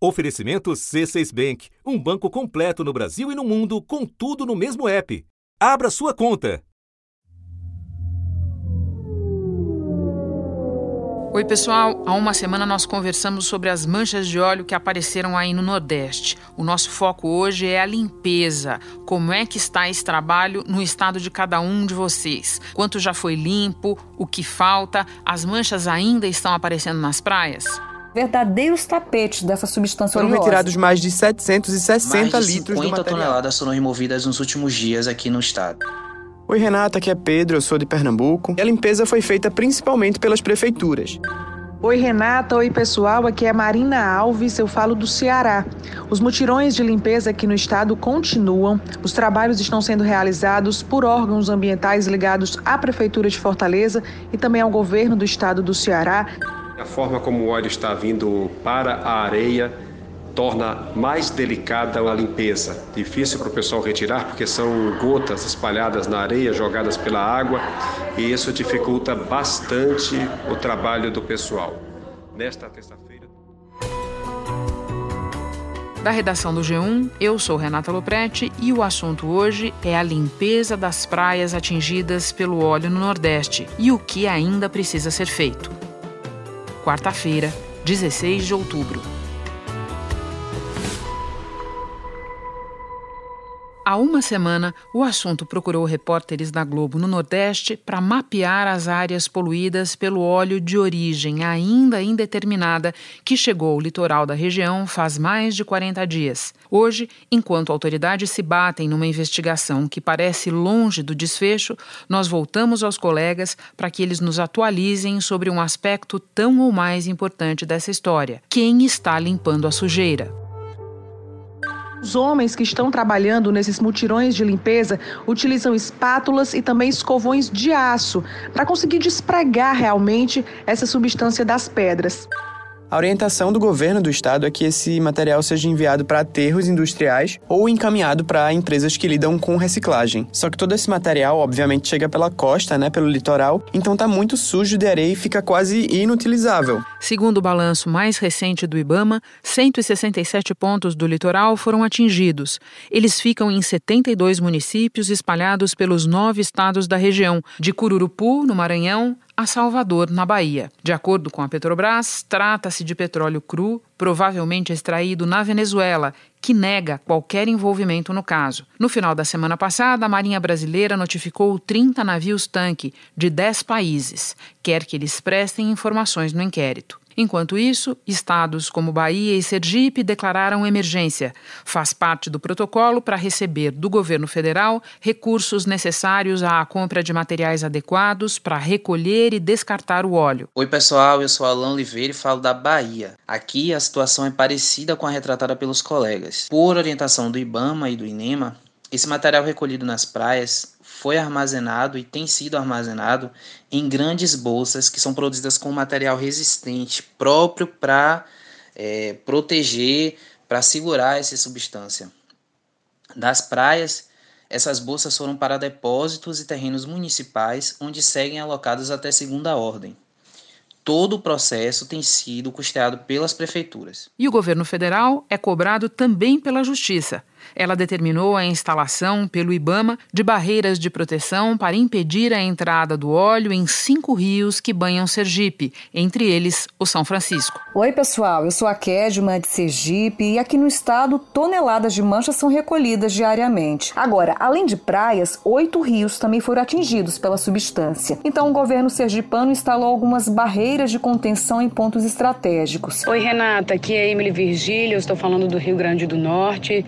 Oferecimento C6 Bank, um banco completo no Brasil e no mundo, com tudo no mesmo app. Abra sua conta. Oi, pessoal. Há uma semana nós conversamos sobre as manchas de óleo que apareceram aí no Nordeste. O nosso foco hoje é a limpeza. Como é que está esse trabalho no estado de cada um de vocês? Quanto já foi limpo? O que falta? As manchas ainda estão aparecendo nas praias? Verdadeiros tapetes dessa substância Foram oleosa. retirados mais de 760 mais de litros 50 do material. toneladas foram removidas nos últimos dias aqui no estado. Oi, Renata, aqui é Pedro, eu sou de Pernambuco. E a limpeza foi feita principalmente pelas prefeituras. Oi, Renata. Oi, pessoal. Aqui é Marina Alves. Eu falo do Ceará. Os mutirões de limpeza aqui no estado continuam. Os trabalhos estão sendo realizados por órgãos ambientais ligados à Prefeitura de Fortaleza e também ao governo do estado do Ceará. A forma como o óleo está vindo para a areia torna mais delicada a limpeza. Difícil para o pessoal retirar porque são gotas espalhadas na areia, jogadas pela água, e isso dificulta bastante o trabalho do pessoal. Nesta terça-feira. Da redação do G1, eu sou Renata Loprete e o assunto hoje é a limpeza das praias atingidas pelo óleo no Nordeste e o que ainda precisa ser feito. Quarta-feira, 16 de outubro. Há uma semana, o assunto procurou repórteres da Globo no Nordeste para mapear as áreas poluídas pelo óleo de origem ainda indeterminada que chegou ao litoral da região faz mais de 40 dias. Hoje, enquanto autoridades se batem numa investigação que parece longe do desfecho, nós voltamos aos colegas para que eles nos atualizem sobre um aspecto tão ou mais importante dessa história: quem está limpando a sujeira. Os homens que estão trabalhando nesses mutirões de limpeza utilizam espátulas e também escovões de aço para conseguir despregar realmente essa substância das pedras. A orientação do governo do estado é que esse material seja enviado para aterros industriais ou encaminhado para empresas que lidam com reciclagem. Só que todo esse material, obviamente, chega pela costa, né, pelo litoral, então tá muito sujo de areia e fica quase inutilizável. Segundo o balanço mais recente do Ibama, 167 pontos do litoral foram atingidos. Eles ficam em 72 municípios espalhados pelos nove estados da região, de Cururupu, no Maranhão, a Salvador, na Bahia. De acordo com a Petrobras, trata-se de petróleo cru, provavelmente extraído na Venezuela, que nega qualquer envolvimento no caso. No final da semana passada, a Marinha Brasileira notificou 30 navios-tanque de 10 países, quer que eles prestem informações no inquérito. Enquanto isso, estados como Bahia e Sergipe declararam emergência. Faz parte do protocolo para receber do governo federal recursos necessários à compra de materiais adequados para recolher e descartar o óleo. Oi, pessoal, eu sou Alan Oliveira e falo da Bahia. Aqui a situação é parecida com a retratada pelos colegas. Por orientação do IBAMA e do INEMA, esse material recolhido nas praias foi armazenado e tem sido armazenado em grandes bolsas que são produzidas com material resistente próprio para é, proteger, para segurar essa substância. Das praias, essas bolsas foram para depósitos e terrenos municipais, onde seguem alocados até segunda ordem. Todo o processo tem sido custeado pelas prefeituras. E o governo federal é cobrado também pela Justiça. Ela determinou a instalação pelo IBAMA de barreiras de proteção para impedir a entrada do óleo em cinco rios que banham Sergipe, entre eles o São Francisco. Oi, pessoal, eu sou a Kedma de Sergipe e aqui no estado toneladas de manchas são recolhidas diariamente. Agora, além de praias, oito rios também foram atingidos pela substância. Então, o governo sergipano instalou algumas barreiras de contenção em pontos estratégicos. Oi, Renata, aqui é Emily Virgílio, eu estou falando do Rio Grande do Norte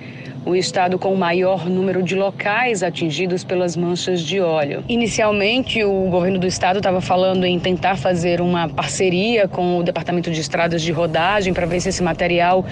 o estado com o maior número de locais atingidos pelas manchas de óleo. Inicialmente, o governo do estado estava falando em tentar fazer uma parceria com o Departamento de Estradas de Rodagem para ver se esse material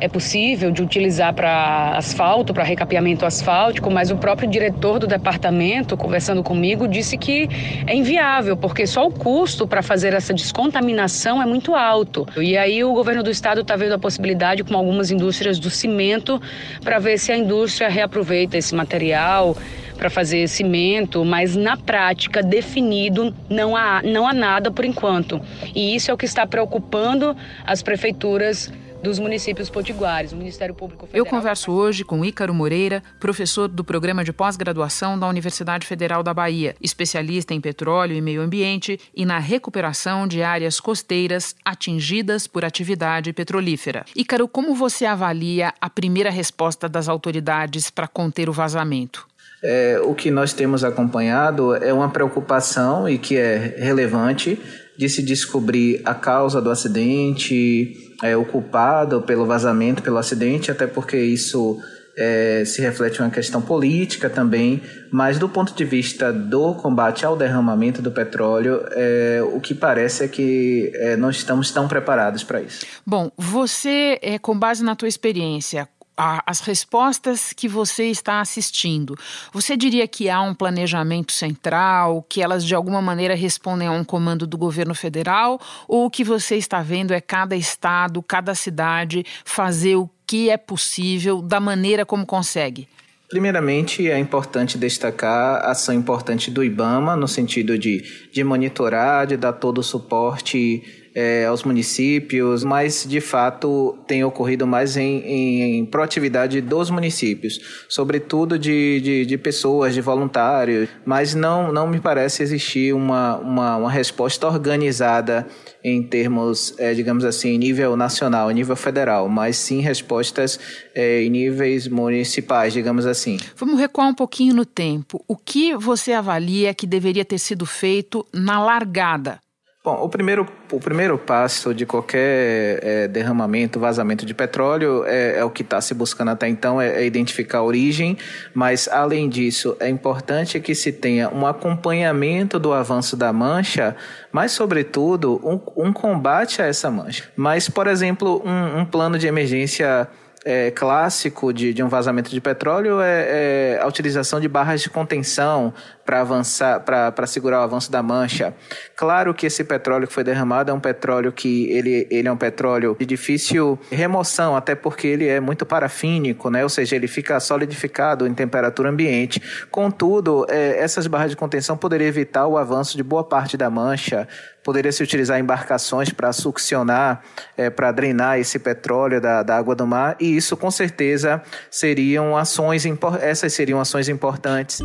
é possível de utilizar para asfalto, para recapeamento asfáltico, mas o próprio diretor do departamento, conversando comigo, disse que é inviável, porque só o custo para fazer essa descontaminação é muito alto. E aí o governo do estado está vendo a possibilidade com algumas indústrias do cimento para ver se a indústria reaproveita esse material para fazer cimento, mas na prática, definido, não há, não há nada por enquanto. E isso é o que está preocupando as prefeituras dos municípios potiguares. O Ministério Público Federal... Eu converso hoje com Ícaro Moreira, professor do programa de pós-graduação da Universidade Federal da Bahia, especialista em petróleo e meio ambiente e na recuperação de áreas costeiras atingidas por atividade petrolífera. Ícaro, como você avalia a primeira resposta das autoridades para conter o vazamento? É, o que nós temos acompanhado é uma preocupação e que é relevante de se descobrir a causa do acidente, é, o culpado pelo vazamento, pelo acidente, até porque isso é, se reflete uma questão política também, mas do ponto de vista do combate ao derramamento do petróleo, é, o que parece é que é, não estamos tão preparados para isso. Bom, você, é, com base na tua experiência, as respostas que você está assistindo, você diria que há um planejamento central, que elas de alguma maneira respondem a um comando do governo federal, ou o que você está vendo é cada estado, cada cidade fazer o que é possível da maneira como consegue? Primeiramente, é importante destacar a ação importante do IBAMA, no sentido de, de monitorar, de dar todo o suporte é, aos municípios, mas de fato tem ocorrido mais em, em, em proatividade dos municípios, sobretudo de, de, de, pessoas, de voluntários, mas não, não me parece existir uma, uma, uma resposta organizada em termos, é, digamos assim, nível nacional, nível federal, mas sim respostas é, em níveis municipais, digamos assim. Vamos recuar um pouquinho no tempo. O que você avalia que deveria ter sido feito na largada? Bom, o primeiro, o primeiro passo de qualquer é, derramamento, vazamento de petróleo é, é o que está se buscando até então, é, é, identificar a origem, mas além disso, é importante que se tenha um acompanhamento do avanço da mancha, mas sobretudo um, um combate a essa mancha. Mas, por exemplo, um, um plano de emergência é, clássico de, de um vazamento de petróleo é, é a utilização de barras de contenção para avançar, para segurar o avanço da mancha. Claro que esse petróleo que foi derramado é um petróleo que ele, ele é um petróleo de difícil remoção, até porque ele é muito parafínico, né? Ou seja, ele fica solidificado em temperatura ambiente. Contudo, é, essas barras de contenção poderiam evitar o avanço de boa parte da mancha, poderia se utilizar embarcações para succionar, é, para drenar esse petróleo da, da água do mar, e isso com certeza seriam ações, essas seriam ações importantes.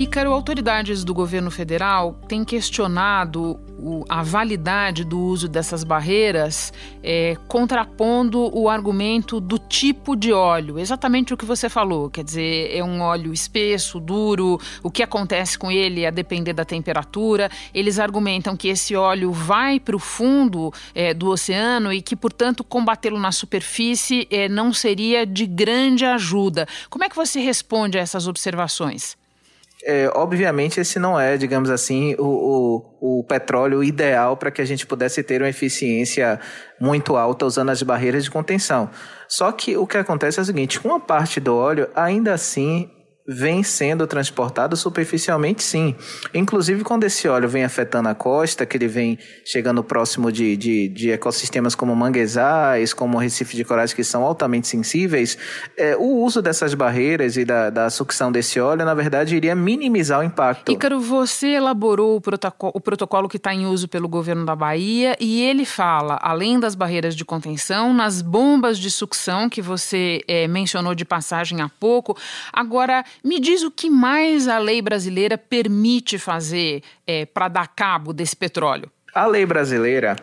Ícaro, autoridades do governo federal têm questionado o, a validade do uso dessas barreiras, é, contrapondo o argumento do tipo de óleo, exatamente o que você falou, quer dizer, é um óleo espesso, duro, o que acontece com ele a depender da temperatura. Eles argumentam que esse óleo vai para o fundo é, do oceano e que, portanto, combatê-lo na superfície é, não seria de grande ajuda. Como é que você responde a essas observações? É, obviamente, esse não é, digamos assim, o, o, o petróleo ideal para que a gente pudesse ter uma eficiência muito alta usando as barreiras de contenção. Só que o que acontece é o seguinte: uma parte do óleo, ainda assim, vem sendo transportado superficialmente, sim. Inclusive, quando esse óleo vem afetando a costa, que ele vem chegando próximo de, de, de ecossistemas como manguezais, como recife de corais, que são altamente sensíveis, é, o uso dessas barreiras e da, da sucção desse óleo, na verdade, iria minimizar o impacto. Ícaro, você elaborou o protocolo, o protocolo que está em uso pelo governo da Bahia e ele fala, além das barreiras de contenção, nas bombas de sucção que você é, mencionou de passagem há pouco. Agora, me diz o que mais a lei brasileira permite fazer é, para dar cabo desse petróleo. A lei brasileira,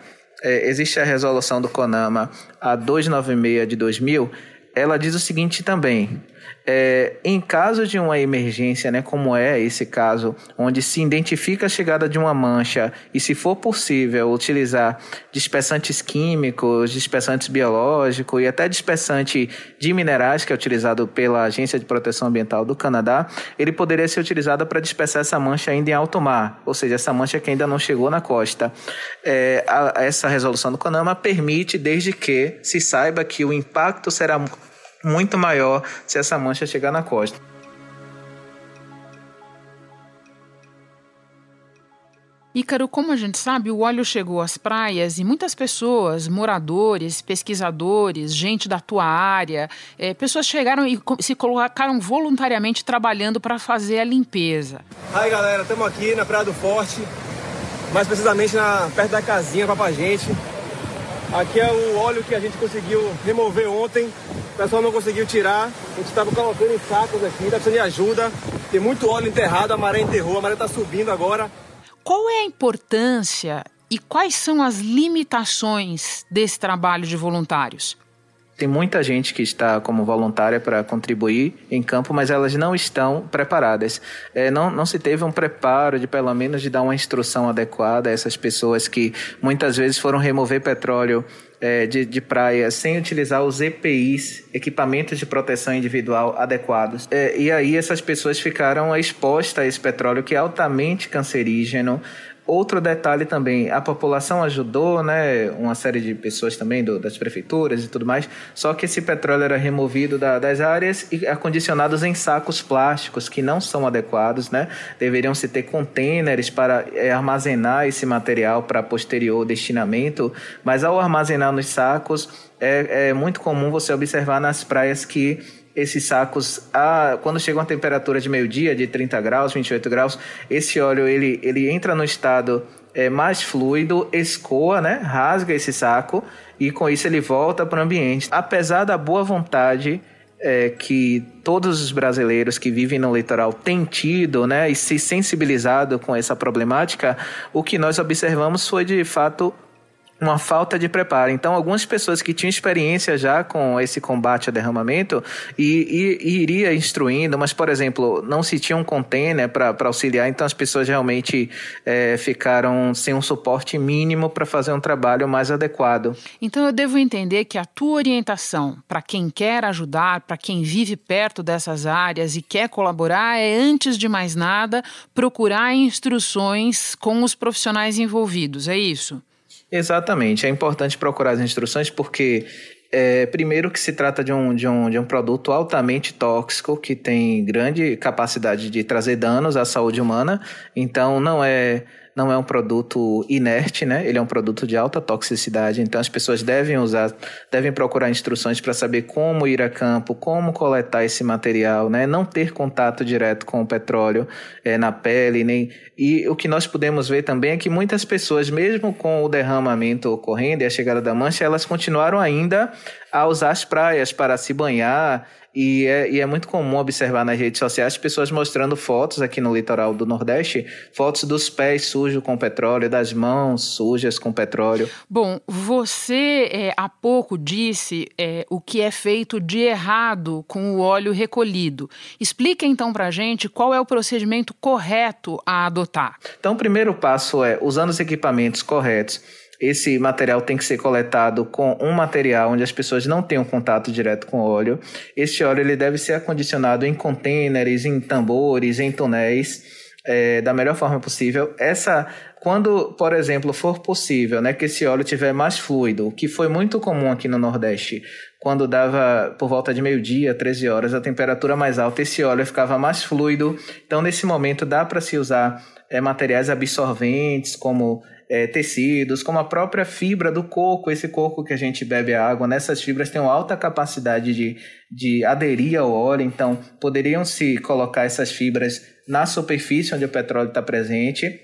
é, existe a resolução do CONAMA a 296 de 2000, ela diz o seguinte também: é, em caso de uma emergência, né, como é esse caso, onde se identifica a chegada de uma mancha e, se for possível, utilizar dispersantes químicos, dispersantes biológicos e até dispersante de minerais, que é utilizado pela Agência de Proteção Ambiental do Canadá, ele poderia ser utilizado para dispersar essa mancha ainda em alto mar, ou seja, essa mancha que ainda não chegou na costa. É, a, essa resolução do CONAMA permite, desde que se saiba que o impacto será muito maior se essa mancha chegar na costa. Ícaro, como a gente sabe, o óleo chegou às praias e muitas pessoas, moradores, pesquisadores, gente da tua área, é, pessoas chegaram e se colocaram voluntariamente trabalhando para fazer a limpeza. Aí galera, estamos aqui na Praia do Forte, mais precisamente na, perto da casinha Papagente. Aqui é o óleo que a gente conseguiu remover ontem. O pessoal não conseguiu tirar. A gente estava colocando em sacos aqui, está precisando de ajuda. Tem muito óleo enterrado, a maré enterrou, a maré está subindo agora. Qual é a importância e quais são as limitações desse trabalho de voluntários? Tem muita gente que está como voluntária para contribuir em campo, mas elas não estão preparadas. É, não, não se teve um preparo de, pelo menos, de dar uma instrução adequada a essas pessoas que muitas vezes foram remover petróleo é, de, de praia sem utilizar os EPIs, equipamentos de proteção individual adequados. É, e aí essas pessoas ficaram expostas a esse petróleo que é altamente cancerígeno, Outro detalhe também, a população ajudou, né, uma série de pessoas também do, das prefeituras e tudo mais, só que esse petróleo era removido da, das áreas e acondicionados em sacos plásticos que não são adequados, né, deveriam se ter containers para é, armazenar esse material para posterior destinamento, mas ao armazenar nos sacos, é, é muito comum você observar nas praias que esses sacos, a, quando chega uma temperatura de meio-dia, de 30 graus, 28 graus, esse óleo ele, ele entra no estado é, mais fluido, escoa, né, rasga esse saco e com isso ele volta para o ambiente. Apesar da boa vontade é, que todos os brasileiros que vivem no litoral têm tido, né, e se sensibilizado com essa problemática, o que nós observamos foi de fato uma falta de preparo. Então, algumas pessoas que tinham experiência já com esse combate a derramamento e, e, e iria instruindo, mas, por exemplo, não se tinha um container para auxiliar, então as pessoas realmente é, ficaram sem um suporte mínimo para fazer um trabalho mais adequado. Então, eu devo entender que a tua orientação para quem quer ajudar, para quem vive perto dessas áreas e quer colaborar, é, antes de mais nada, procurar instruções com os profissionais envolvidos, é isso? Exatamente. É importante procurar as instruções porque é, primeiro que se trata de um, de, um, de um produto altamente tóxico que tem grande capacidade de trazer danos à saúde humana, então não é não é um produto inerte, né? Ele é um produto de alta toxicidade, então as pessoas devem usar, devem procurar instruções para saber como ir a campo, como coletar esse material, né? Não ter contato direto com o petróleo é, na pele, nem e o que nós podemos ver também é que muitas pessoas, mesmo com o derramamento ocorrendo e a chegada da mancha, elas continuaram ainda a usar as praias para se banhar e é, e é, muito comum observar nas redes sociais pessoas mostrando fotos aqui no litoral do Nordeste, fotos dos pés sujos com petróleo, das mãos sujas com petróleo. Bom, você é, há pouco disse é, o que é feito de errado com o óleo recolhido. Explica então para gente qual é o procedimento correto a adotar. Então, o primeiro passo é, usando os equipamentos corretos, esse material tem que ser coletado com um material onde as pessoas não tenham contato direto com óleo. Este óleo ele deve ser acondicionado em contêineres, em tambores, em tonéis, é, da melhor forma possível. Essa, quando, por exemplo, for possível, né, que esse óleo tiver mais fluido, o que foi muito comum aqui no Nordeste, quando dava por volta de meio-dia, 13 horas, a temperatura mais alta, esse óleo ficava mais fluido. Então, nesse momento, dá para se usar é, materiais absorventes, como é, tecidos, como a própria fibra do coco, esse coco que a gente bebe a água, nessas fibras têm alta capacidade de, de aderir ao óleo, então poderiam se colocar essas fibras na superfície onde o petróleo está presente.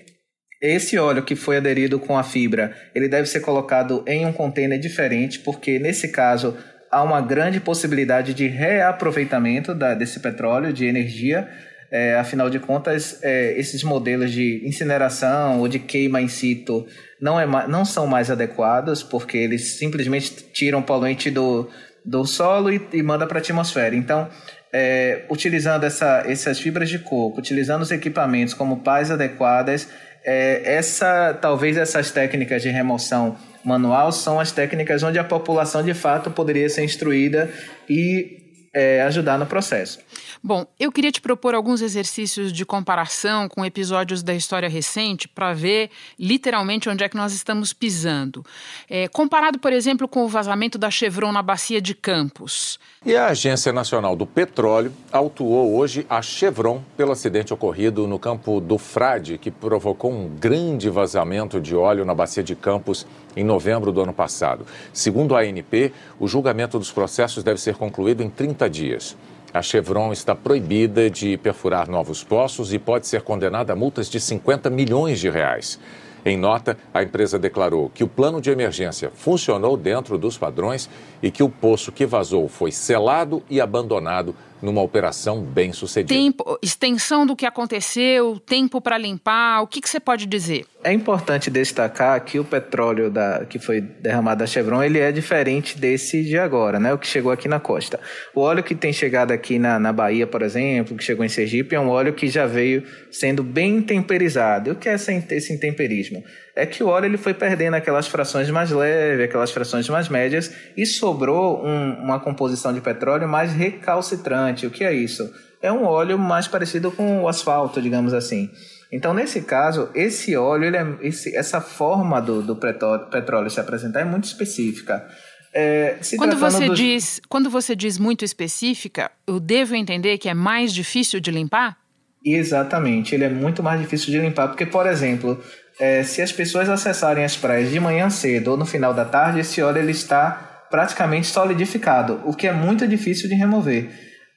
Esse óleo que foi aderido com a fibra, ele deve ser colocado em um container diferente, porque nesse caso há uma grande possibilidade de reaproveitamento da, desse petróleo, de energia, é, afinal de contas, é, esses modelos de incineração ou de queima in situ não, é, não são mais adequados, porque eles simplesmente tiram poluente do, do solo e, e mandam para a atmosfera. Então, é, utilizando essa, essas fibras de coco, utilizando os equipamentos como pás adequadas, é, essa talvez essas técnicas de remoção manual são as técnicas onde a população de fato poderia ser instruída e é, ajudar no processo. Bom, eu queria te propor alguns exercícios de comparação com episódios da história recente para ver literalmente onde é que nós estamos pisando. É, comparado, por exemplo, com o vazamento da Chevron na bacia de Campos. E a Agência Nacional do Petróleo autuou hoje a Chevron pelo acidente ocorrido no campo do Frade, que provocou um grande vazamento de óleo na bacia de Campos em novembro do ano passado. Segundo a ANP, o julgamento dos processos deve ser concluído em 30 dias. A Chevron está proibida de perfurar novos poços e pode ser condenada a multas de 50 milhões de reais. Em nota, a empresa declarou que o plano de emergência funcionou dentro dos padrões e que o poço que vazou foi selado e abandonado numa operação bem sucedida. Tempo, extensão do que aconteceu, tempo para limpar, o que, que, você pode dizer? É importante destacar que o petróleo da, que foi derramado da Chevron ele é diferente desse de agora, né? O que chegou aqui na costa. O óleo que tem chegado aqui na, na Bahia, por exemplo, que chegou em Sergipe, é um óleo que já veio sendo bem temperizado. E o que é esse intemperismo? É que o óleo ele foi perdendo aquelas frações mais leves, aquelas frações mais médias e sobrou um, uma composição de petróleo mais recalcitrante. O que é isso? É um óleo mais parecido com o asfalto, digamos assim. Então, nesse caso, esse óleo, ele é, esse, essa forma do, do petróleo, petróleo se apresentar é muito específica. É, quando, você diz, quando você diz muito específica, eu devo entender que é mais difícil de limpar? Exatamente, ele é muito mais difícil de limpar, porque, por exemplo, é, se as pessoas acessarem as praias de manhã cedo ou no final da tarde, esse óleo ele está praticamente solidificado, o que é muito difícil de remover.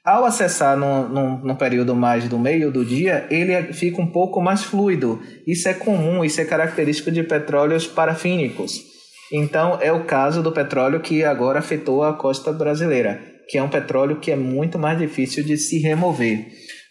Ao acessar no, período mais do meio do dia, ele fica um pouco mais fluido. Isso é comum, isso é característico de petróleos parafínicos. Então, é o caso do petróleo que agora afetou a costa brasileira, que é um petróleo que é muito mais difícil de se remover.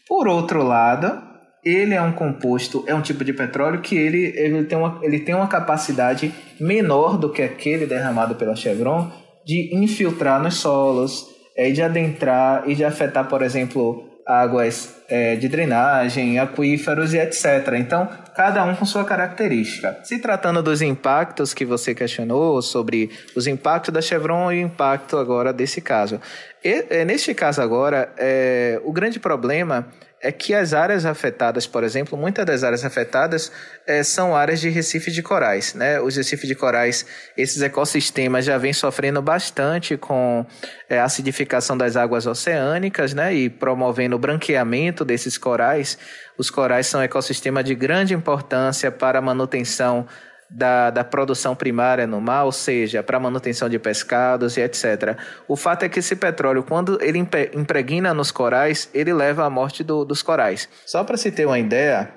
Por outro lado, ele é um composto, é um tipo de petróleo que ele, ele, tem, uma, ele tem uma capacidade menor do que aquele derramado pela Chevron de infiltrar nos solos, é, de adentrar e de afetar, por exemplo, águas é, de drenagem, aquíferos e etc. Então, cada um com sua característica. Se tratando dos impactos que você questionou sobre os impactos da Chevron e o impacto agora desse caso. E, é, neste caso agora, é, o grande problema é que as áreas afetadas, por exemplo, muitas das áreas afetadas é, são áreas de recife de corais. Né? Os recifes de corais, esses ecossistemas já vêm sofrendo bastante com é, acidificação das águas oceânicas né? e promovendo branqueamento desses corais. Os corais são um ecossistema de grande importância para a manutenção da, da produção primária no mar, ou seja, para manutenção de pescados e etc. O fato é que esse petróleo, quando ele impregna nos corais, ele leva à morte do, dos corais. Só para se ter uma ideia,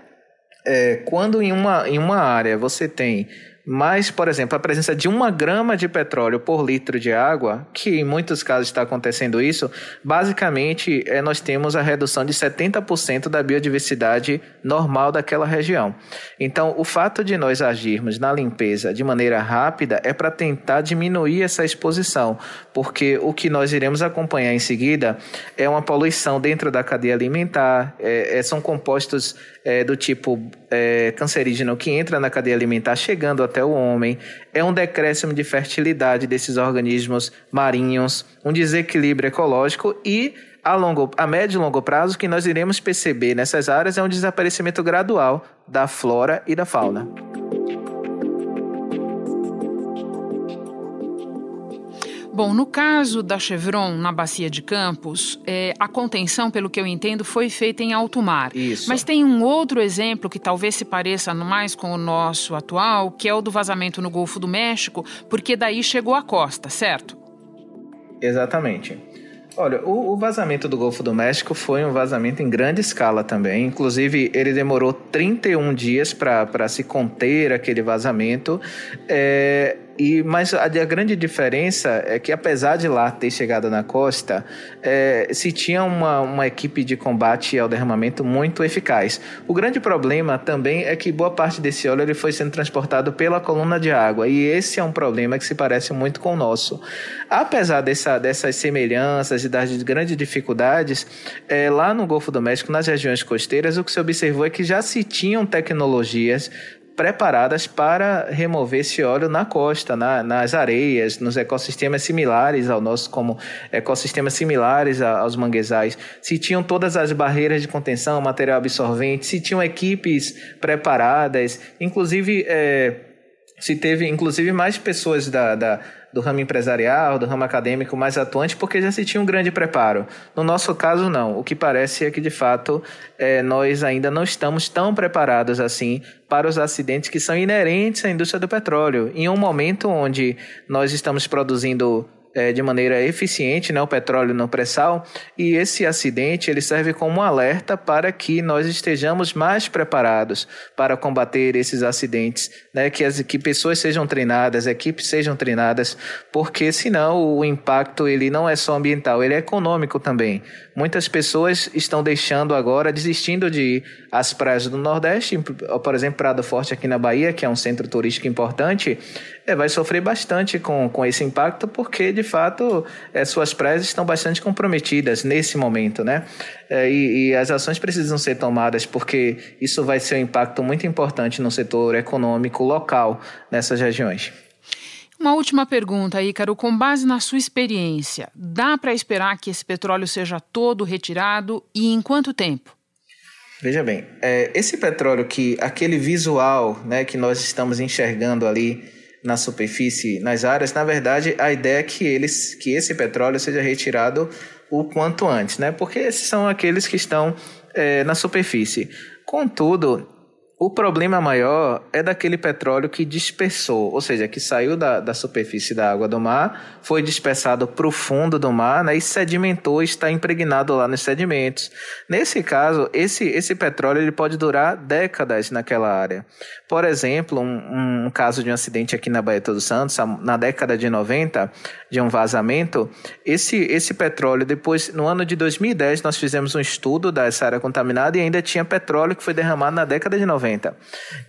é, quando em uma, em uma área você tem mas, por exemplo, a presença de uma grama de petróleo por litro de água, que em muitos casos está acontecendo isso, basicamente é, nós temos a redução de 70% da biodiversidade normal daquela região. Então, o fato de nós agirmos na limpeza de maneira rápida é para tentar diminuir essa exposição, porque o que nós iremos acompanhar em seguida é uma poluição dentro da cadeia alimentar, é, é, são compostos do tipo cancerígeno que entra na cadeia alimentar chegando até o homem, é um decréscimo de fertilidade desses organismos marinhos, um desequilíbrio ecológico e a, longo, a médio e longo prazo que nós iremos perceber nessas áreas é um desaparecimento gradual da flora e da fauna. Bom, no caso da Chevron na Bacia de Campos, é, a contenção, pelo que eu entendo, foi feita em alto mar. Isso. Mas tem um outro exemplo que talvez se pareça mais com o nosso atual, que é o do vazamento no Golfo do México, porque daí chegou à costa, certo? Exatamente. Olha, o, o, vazamento do Golfo do México foi um vazamento em grande escala também. Inclusive, ele demorou 31 dias para se conter aquele vazamento. É, e, mas a, a, grande diferença é que, apesar de lá ter chegado na costa, é, se tinha uma, uma equipe de combate ao derramamento muito eficaz. O grande problema também é que boa parte desse óleo ele foi sendo transportado pela coluna de água, e esse é um problema que se parece muito com o nosso. Apesar dessa, dessas semelhanças e das grandes dificuldades, é, lá no Golfo do México, nas regiões costeiras, o que se observou é que já se tinham tecnologias preparadas para remover esse óleo na costa, na, nas areias, nos ecossistemas similares ao nosso, como ecossistemas similares aos manguezais. Se tinham todas as barreiras de contenção, material absorvente, se tinham equipes preparadas, inclusive. É, se teve inclusive mais pessoas da, da do ramo empresarial, do ramo acadêmico mais atuante, porque já se tinha um grande preparo. No nosso caso, não. O que parece é que, de fato, é, nós ainda não estamos tão preparados assim para os acidentes que são inerentes à indústria do petróleo. Em um momento onde nós estamos produzindo é, de maneira eficiente né, o petróleo no pré-sal e esse acidente ele serve como um alerta para que nós estejamos mais preparados para combater esses acidentes, né, que, as, que pessoas sejam treinadas, equipes sejam treinadas, porque senão o impacto ele não é só ambiental, ele é econômico também. Muitas pessoas estão deixando agora, desistindo de ir às praias do Nordeste, por exemplo, Prado Forte aqui na Bahia, que é um centro turístico importante, é, vai sofrer bastante com, com esse impacto, porque de fato é, suas praias estão bastante comprometidas nesse momento, né? É, e, e, as ações precisam ser tomadas, porque isso vai ser um impacto muito importante no setor econômico local nessas regiões. Uma última pergunta, Ícaro. Com base na sua experiência, dá para esperar que esse petróleo seja todo retirado e em quanto tempo? Veja bem, é, esse petróleo que aquele visual né, que nós estamos enxergando ali na superfície, nas áreas, na verdade, a ideia é que, eles, que esse petróleo seja retirado o quanto antes, né? Porque esses são aqueles que estão é, na superfície. Contudo, o problema maior é daquele petróleo que dispersou, ou seja, que saiu da, da superfície da água do mar, foi dispersado para o fundo do mar né, e sedimentou, está impregnado lá nos sedimentos. Nesse caso, esse, esse petróleo ele pode durar décadas naquela área. Por exemplo, um, um caso de um acidente aqui na Baía dos Santos, na década de 90, de um vazamento, esse, esse petróleo, depois, no ano de 2010, nós fizemos um estudo dessa área contaminada e ainda tinha petróleo que foi derramado na década de 90.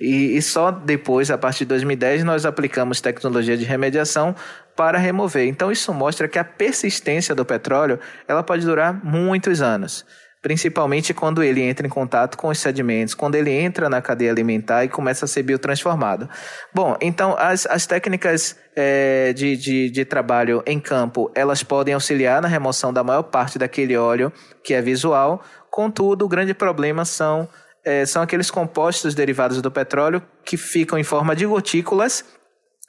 E, e só depois, a partir de 2010, nós aplicamos tecnologia de remediação para remover. Então isso mostra que a persistência do petróleo ela pode durar muitos anos principalmente quando ele entra em contato com os sedimentos, quando ele entra na cadeia alimentar e começa a ser biotransformado. Bom, então as, as técnicas é, de, de, de trabalho em campo, elas podem auxiliar na remoção da maior parte daquele óleo que é visual, contudo, o grande problema são é, são aqueles compostos derivados do petróleo que ficam em forma de gotículas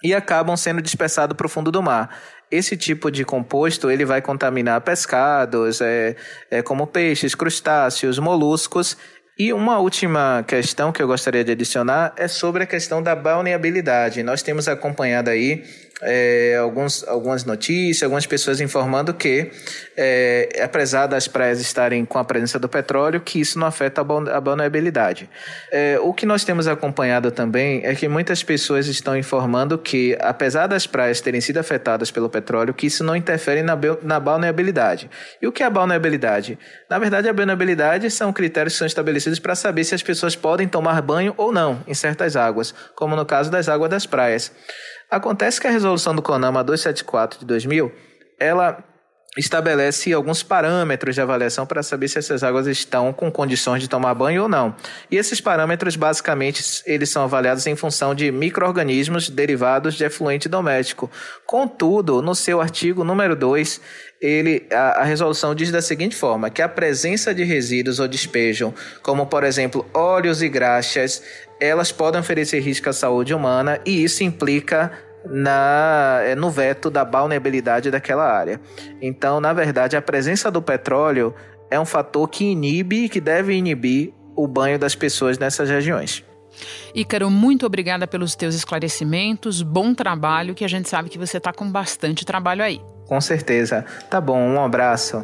e acabam sendo dispersados para o fundo do mar. Esse tipo de composto ele vai contaminar pescados, é, é, como peixes, crustáceos, moluscos. E uma última questão que eu gostaria de adicionar é sobre a questão da balneabilidade. Nós temos acompanhado aí é, alguns, algumas notícias, algumas pessoas informando que, é, apesar das praias estarem com a presença do petróleo, que isso não afeta a vulnerabilidade. É, o que nós temos acompanhado também é que muitas pessoas estão informando que, apesar das praias terem sido afetadas pelo petróleo, que isso não interfere na, na vulnerabilidade. E o que é a vulnerabilidade? Na verdade, a vulnerabilidade são critérios que são estabelecidos para saber se as pessoas podem tomar banho ou não em certas águas, como no caso das águas das praias. Acontece que a resolução do CONAMA 274 de 2000, ela estabelece alguns parâmetros de avaliação para saber se essas águas estão com condições de tomar banho ou não. E esses parâmetros, basicamente, eles são avaliados em função de micro-organismos derivados de efluente doméstico. Contudo, no seu artigo número 2, ele, a, a, resolução diz da seguinte forma, que a presença de resíduos ou despejo, como por exemplo óleos e graxas, elas podem oferecer risco à saúde humana e isso implica na, é, no veto da vulnerabilidade daquela área. Então, na verdade, a presença do petróleo é um fator que inibe, que deve inibir o banho das pessoas nessas regiões. Ícaro, muito obrigada pelos teus esclarecimentos, bom trabalho, que a gente sabe que você está com bastante trabalho aí. Com certeza. Tá bom, um abraço.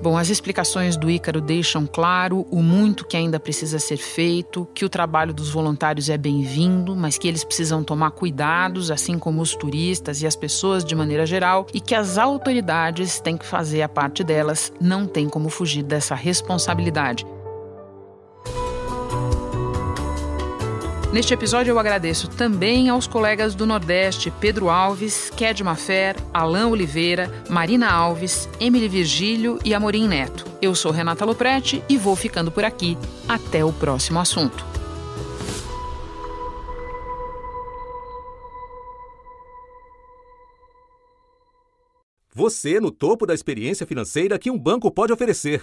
Bom, as explicações do Ícaro deixam claro o muito que ainda precisa ser feito, que o trabalho dos voluntários é bem-vindo, mas que eles precisam tomar cuidados, assim como os turistas e as pessoas de maneira geral, e que as autoridades têm que fazer a parte delas, não tem como fugir dessa responsabilidade. Neste episódio eu agradeço também aos colegas do Nordeste Pedro Alves, Ked Mafer, Alain Oliveira, Marina Alves, Emily Virgílio e Amorim Neto. Eu sou Renata Loprete e vou ficando por aqui. Até o próximo assunto. Você no topo da experiência financeira que um banco pode oferecer.